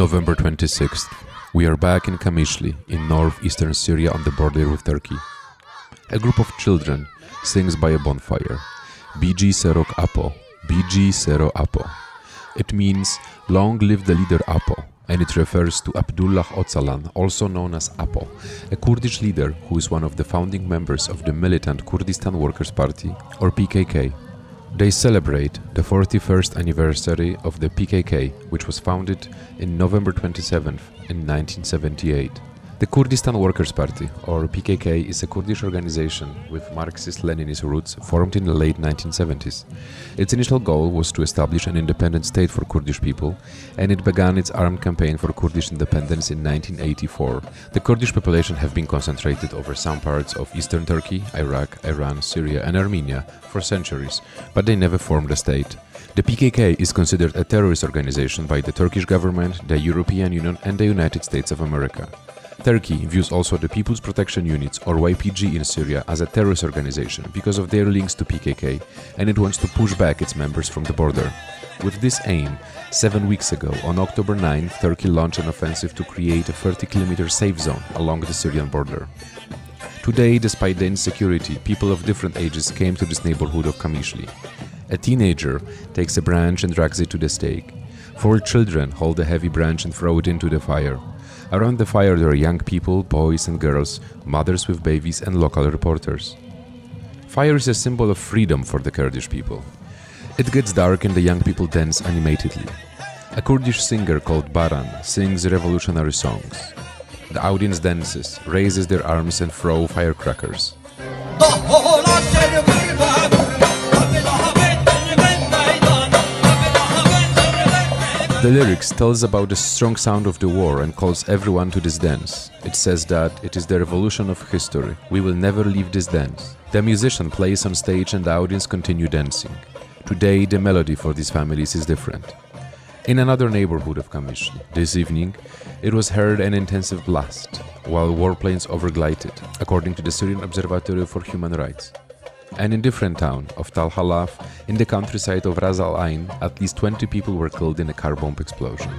November 26th. We are back in Qamishli, in northeastern Syria on the border with Turkey. A group of children sings by a bonfire. Bijî Serok Apo, Bijî Sero Apo. It means long live the leader Apo, and it refers to Abdullah Öcalan, also known as Apo, a Kurdish leader who is one of the founding members of the militant Kurdistan Workers' Party, or PKK. They celebrate the 41st anniversary of the PKK, which was founded in November 27th in 1978. The Kurdistan Workers' Party, or PKK, is a Kurdish organization with Marxist Leninist roots formed in the late 1970s. Its initial goal was to establish an independent state for Kurdish people, and it began its armed campaign for Kurdish independence in 1984. The Kurdish population have been concentrated over some parts of eastern Turkey, Iraq, Iran, Syria, and Armenia for centuries, but they never formed a state. The PKK is considered a terrorist organization by the Turkish government, the European Union, and the United States of America. Turkey views also the People's Protection Units or YPG in Syria as a terrorist organization because of their links to PKK and it wants to push back its members from the border. With this aim, seven weeks ago, on October 9, Turkey launched an offensive to create a 30 kilometer safe zone along the Syrian border. Today, despite the insecurity, people of different ages came to this neighborhood of Qamishli. A teenager takes a branch and drags it to the stake. Four children hold a heavy branch and throw it into the fire. Around the fire there are young people, boys and girls, mothers with babies and local reporters. Fire is a symbol of freedom for the Kurdish people. It gets dark and the young people dance animatedly. A Kurdish singer called Baran sings revolutionary songs. The audience dances, raises their arms and throw firecrackers. The lyrics tells about the strong sound of the war and calls everyone to this dance. It says that it is the revolution of history. We will never leave this dance. The musician plays on stage and the audience continue dancing. Today the melody for these families is different. In another neighborhood of Qamishli, this evening, it was heard an intensive blast while warplanes overglided, according to the Syrian Observatory for Human Rights. And in different town of Tal Halaf, in the countryside of Ras Al Ain, at least 20 people were killed in a car bomb explosion.